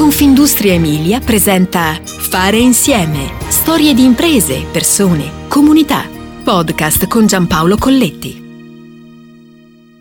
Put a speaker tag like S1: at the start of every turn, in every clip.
S1: Confindustria Emilia presenta Fare insieme. Storie di imprese, persone, comunità. Podcast con Giampaolo Colletti.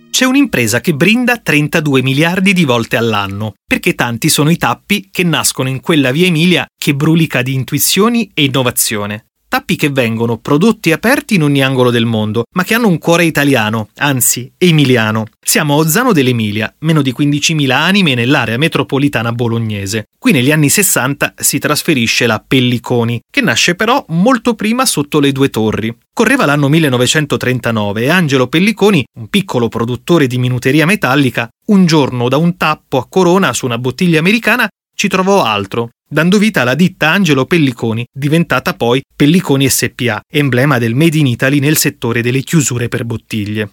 S2: C'è un'impresa che brinda 32 miliardi di volte all'anno, perché tanti sono i tappi che nascono in quella via Emilia che brulica di intuizioni e innovazione tappi che vengono prodotti e aperti in ogni angolo del mondo, ma che hanno un cuore italiano, anzi emiliano. Siamo a Ozzano dell'Emilia, meno di 15.000 anime nell'area metropolitana bolognese. Qui negli anni 60 si trasferisce la Pelliconi, che nasce però molto prima sotto le due torri. Correva l'anno 1939 e Angelo Pelliconi, un piccolo produttore di minuteria metallica, un giorno da un tappo a corona su una bottiglia americana ci trovò altro, dando vita alla ditta Angelo Pelliconi, diventata poi Pelliconi SPA, emblema del Made in Italy nel settore delle chiusure per bottiglie.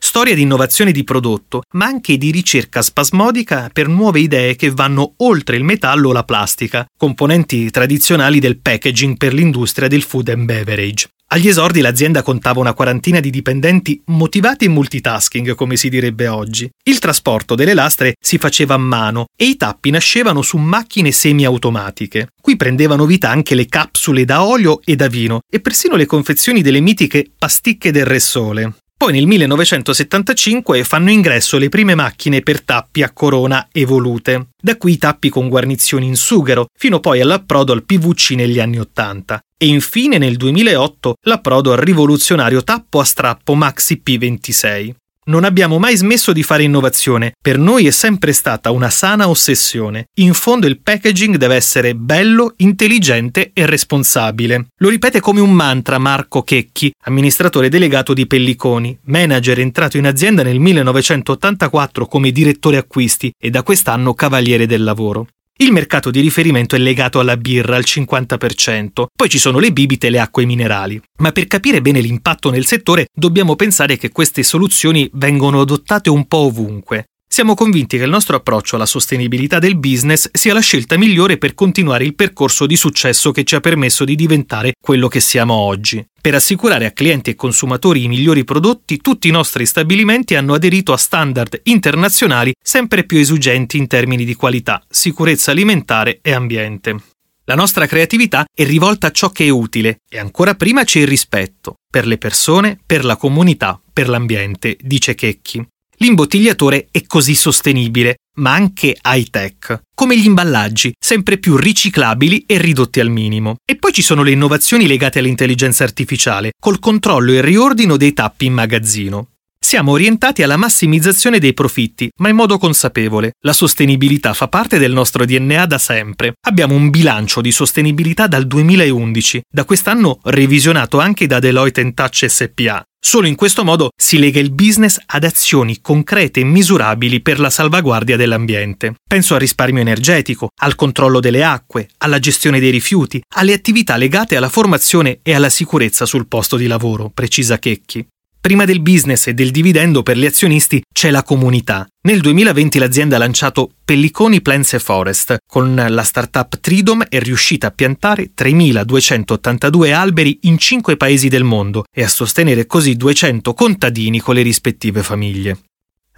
S2: Storia di innovazione di prodotto, ma anche di ricerca spasmodica per nuove idee che vanno oltre il metallo o la plastica, componenti tradizionali del packaging per l'industria del food and beverage. Agli esordi l'azienda contava una quarantina di dipendenti motivati e multitasking, come si direbbe oggi. Il trasporto delle lastre si faceva a mano e i tappi nascevano su macchine semiautomatiche. Qui prendevano vita anche le capsule da olio e da vino e persino le confezioni delle mitiche pasticche del Re Sole. Poi nel 1975 fanno ingresso le prime macchine per tappi a corona evolute. Da qui i tappi con guarnizioni in sughero, fino poi all'approdo al PVC negli anni 80. E infine nel 2008 l'approdo al rivoluzionario tappo a strappo Maxi P26. Non abbiamo mai smesso di fare innovazione, per noi è sempre stata una sana ossessione. In fondo il packaging deve essere bello, intelligente e responsabile. Lo ripete come un mantra Marco Checchi, amministratore delegato di Pelliconi, manager entrato in azienda nel 1984 come direttore acquisti e da quest'anno cavaliere del lavoro. Il mercato di riferimento è legato alla birra al 50%, poi ci sono le bibite e le acque minerali. Ma per capire bene l'impatto nel settore dobbiamo pensare che queste soluzioni vengono adottate un po' ovunque. Siamo convinti che il nostro approccio alla sostenibilità del business sia la scelta migliore per continuare il percorso di successo che ci ha permesso di diventare quello che siamo oggi. Per assicurare a clienti e consumatori i migliori prodotti, tutti i nostri stabilimenti hanno aderito a standard internazionali sempre più esigenti in termini di qualità, sicurezza alimentare e ambiente. La nostra creatività è rivolta a ciò che è utile e ancora prima c'è il rispetto per le persone, per la comunità, per l'ambiente, dice Checchi. L'imbottigliatore è così sostenibile, ma anche high-tech, come gli imballaggi, sempre più riciclabili e ridotti al minimo. E poi ci sono le innovazioni legate all'intelligenza artificiale, col controllo e riordino dei tappi in magazzino. Siamo orientati alla massimizzazione dei profitti, ma in modo consapevole. La sostenibilità fa parte del nostro DNA da sempre. Abbiamo un bilancio di sostenibilità dal 2011, da quest'anno revisionato anche da Deloitte Touch SPA. Solo in questo modo si lega il business ad azioni concrete e misurabili per la salvaguardia dell'ambiente. Penso al risparmio energetico, al controllo delle acque, alla gestione dei rifiuti, alle attività legate alla formazione e alla sicurezza sul posto di lavoro, precisa Checchi. Prima del business e del dividendo per gli azionisti c'è la comunità. Nel 2020 l'azienda ha lanciato Pelliconi Plants e Forest. Con la startup Tridom è riuscita a piantare 3.282 alberi in 5 paesi del mondo e a sostenere così 200 contadini con le rispettive famiglie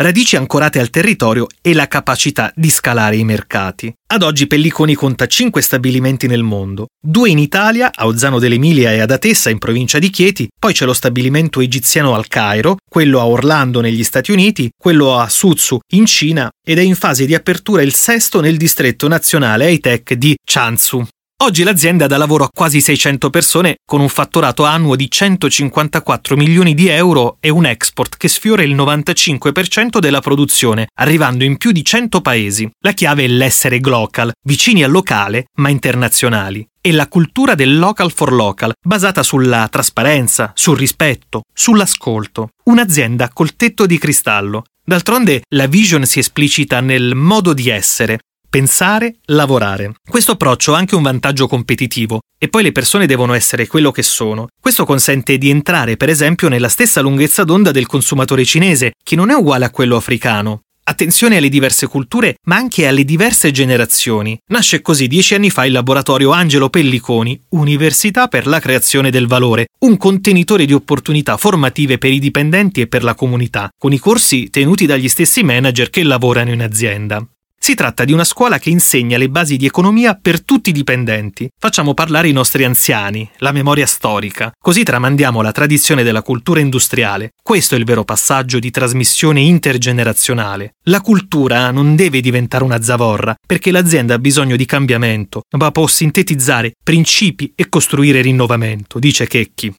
S2: radici ancorate al territorio e la capacità di scalare i mercati. Ad oggi Pelliconi conta 5 stabilimenti nel mondo, due in Italia, a Ozzano dell'Emilia e ad Atessa in provincia di Chieti, poi c'è lo stabilimento egiziano al Cairo, quello a Orlando negli Stati Uniti, quello a Suzhou in Cina ed è in fase di apertura il sesto nel distretto nazionale high-tech di Chansu. Oggi l'azienda dà lavoro a quasi 600 persone con un fatturato annuo di 154 milioni di euro e un export che sfiora il 95% della produzione, arrivando in più di 100 paesi. La chiave è l'essere glocal, vicini al locale ma internazionali e la cultura del local for local, basata sulla trasparenza, sul rispetto, sull'ascolto. Un'azienda col tetto di cristallo. D'altronde la vision si esplicita nel modo di essere, pensare, lavorare. Questo approccio ha anche un vantaggio competitivo e poi le persone devono essere quello che sono. Questo consente di entrare, per esempio, nella stessa lunghezza d'onda del consumatore cinese, che non è uguale a quello africano. Attenzione alle diverse culture, ma anche alle diverse generazioni. Nasce così dieci anni fa il laboratorio Angelo Pelliconi, Università per la creazione del valore, un contenitore di opportunità formative per i dipendenti e per la comunità, con i corsi tenuti dagli stessi manager che lavorano in azienda. Si tratta di una scuola che insegna le basi di economia per tutti i dipendenti. Facciamo parlare i nostri anziani, la memoria storica, così tramandiamo la tradizione della cultura industriale. Questo è il vero passaggio di trasmissione intergenerazionale. La cultura non deve diventare una zavorra, perché l'azienda ha bisogno di cambiamento, ma può sintetizzare principi e costruire rinnovamento, dice Checchi.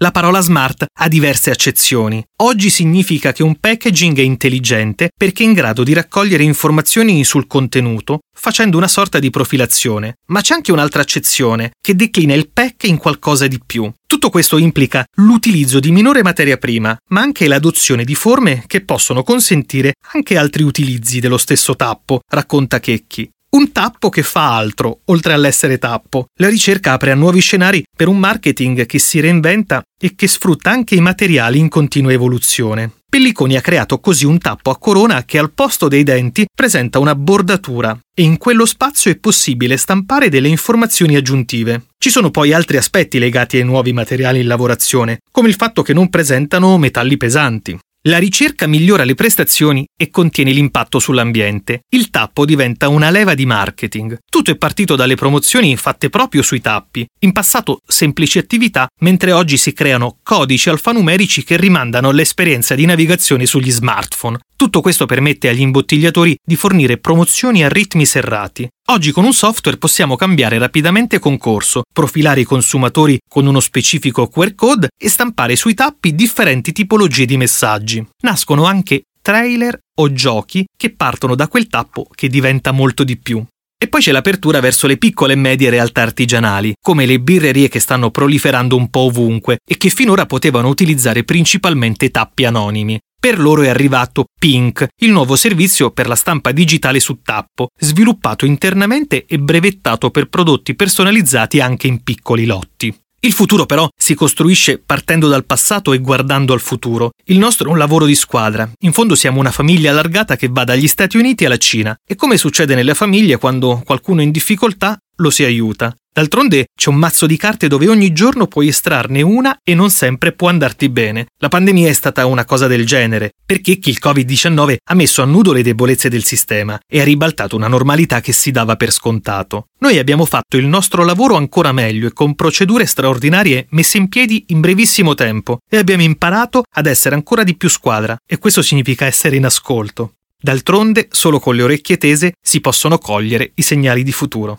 S2: La parola smart ha diverse accezioni. Oggi significa che un packaging è intelligente perché è in grado di raccogliere informazioni sul contenuto facendo una sorta di profilazione. Ma c'è anche un'altra accezione che declina il pack in qualcosa di più. Tutto questo implica l'utilizzo di minore materia prima, ma anche l'adozione di forme che possono consentire anche altri utilizzi dello stesso tappo, racconta Checchi. Un tappo che fa altro, oltre all'essere tappo. La ricerca apre a nuovi scenari per un marketing che si reinventa e che sfrutta anche i materiali in continua evoluzione. Pelliconi ha creato così un tappo a corona che al posto dei denti presenta una bordatura e in quello spazio è possibile stampare delle informazioni aggiuntive. Ci sono poi altri aspetti legati ai nuovi materiali in lavorazione, come il fatto che non presentano metalli pesanti. La ricerca migliora le prestazioni e contiene l'impatto sull'ambiente. Il tappo diventa una leva di marketing. Tutto è partito dalle promozioni fatte proprio sui tappi. In passato semplici attività, mentre oggi si creano codici alfanumerici che rimandano all'esperienza di navigazione sugli smartphone. Tutto questo permette agli imbottigliatori di fornire promozioni a ritmi serrati. Oggi con un software possiamo cambiare rapidamente concorso, profilare i consumatori con uno specifico QR code e stampare sui tappi differenti tipologie di messaggi. Nascono anche trailer o giochi che partono da quel tappo che diventa molto di più. E poi c'è l'apertura verso le piccole e medie realtà artigianali, come le birrerie che stanno proliferando un po' ovunque e che finora potevano utilizzare principalmente tappi anonimi. Per loro è arrivato Pink, il nuovo servizio per la stampa digitale su tappo, sviluppato internamente e brevettato per prodotti personalizzati anche in piccoli lotti. Il futuro però si costruisce partendo dal passato e guardando al futuro. Il nostro è un lavoro di squadra. In fondo siamo una famiglia allargata che va dagli Stati Uniti alla Cina. E come succede nelle famiglie quando qualcuno è in difficoltà, lo si aiuta. D'altronde c'è un mazzo di carte dove ogni giorno puoi estrarne una e non sempre può andarti bene. La pandemia è stata una cosa del genere, perché chi il Covid-19 ha messo a nudo le debolezze del sistema e ha ribaltato una normalità che si dava per scontato. Noi abbiamo fatto il nostro lavoro ancora meglio e con procedure straordinarie messe in piedi in brevissimo tempo e abbiamo imparato ad essere ancora di più squadra e questo significa essere in ascolto. D'altronde, solo con le orecchie tese si possono cogliere i segnali di futuro.